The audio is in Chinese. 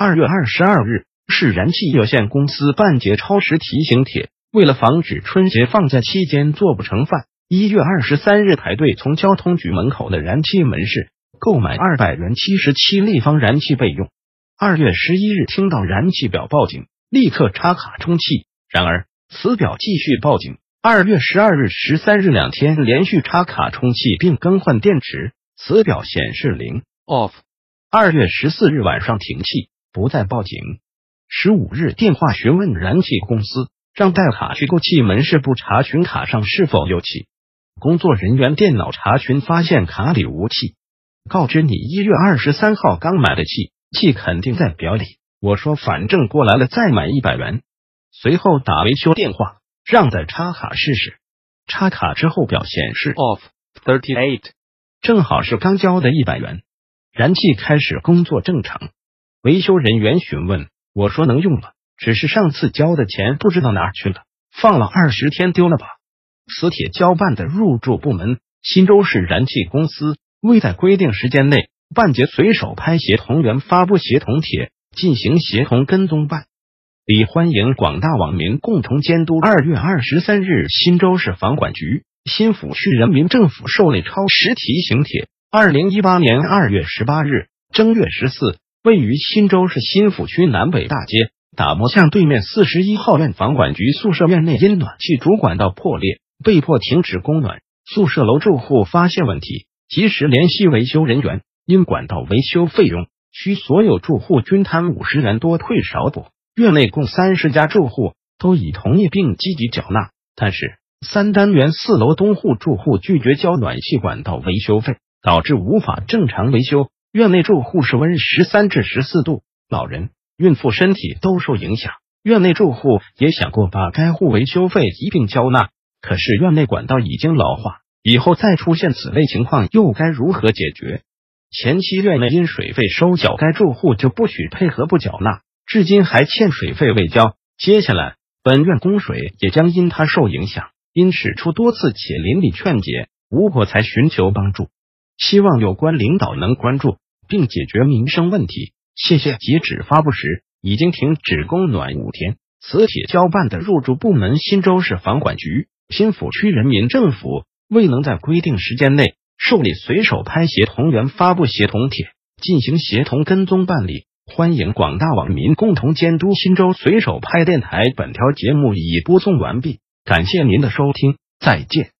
二月二十二日，市燃气有限公司办节超时提醒帖，为了防止春节放假期间做不成饭，一月二十三日排队从交通局门口的燃气门市购买二百元七十七立方燃气备用。二月十一日听到燃气表报警，立刻插卡充气。然而此表继续报警。二月十二日、十三日两天连续插卡充气并更换电池，此表显示零 off。二月十四日晚上停气。不再报警。十五日电话询问燃气公司，让带卡去购气门市部查询卡上是否有气。工作人员电脑查询发现卡里无气，告知你一月二十三号刚买的气，气肯定在表里。我说反正过来了，再买一百元。随后打维修电话，让再插卡试试。插卡之后表显示 off thirty eight，正好是刚交的一百元。燃气开始工作正常。维修人员询问我说：“能用了，只是上次交的钱不知道哪去了，放了二十天丢了吧？”磁铁交办的入驻部门新州市燃气公司未在规定时间内办结随手拍协同员发布协同帖进行协同跟踪办理，欢迎广大网民共同监督。二月二十三日，新州市房管局新抚区人民政府受理超时提醒帖。二零一八年二月十八日，正月十四。位于新州市新府区南北大街打磨巷对面四十一号院房管局宿舍院内因暖气主管道破裂，被迫停止供暖。宿舍楼住户发现问题，及时联系维修人员，因管道维修费用需所有住户均摊五十元，多退少补。院内共三十家住户都已同意并积极缴纳，但是三单元四楼东户住户拒绝交暖气管道维修费，导致无法正常维修。院内住户室温十三至十四度，老人、孕妇身体都受影响。院内住户也想过把该户维修费一并交纳，可是院内管道已经老化，以后再出现此类情况又该如何解决？前期院内因水费收缴，该住户就不许配合不缴纳，至今还欠水费未交。接下来本院供水也将因他受影响，因使出多次且邻里劝解，无果才寻求帮助。希望有关领导能关注并解决民生问题，谢谢。截止发布时，已经停止供暖五天。磁铁交办的入驻部门新州市房管局、新抚区人民政府未能在规定时间内受理随手拍协同员发布协同帖，进行协同跟踪办理。欢迎广大网民共同监督。新州随手拍电台本条节目已播送完毕，感谢您的收听，再见。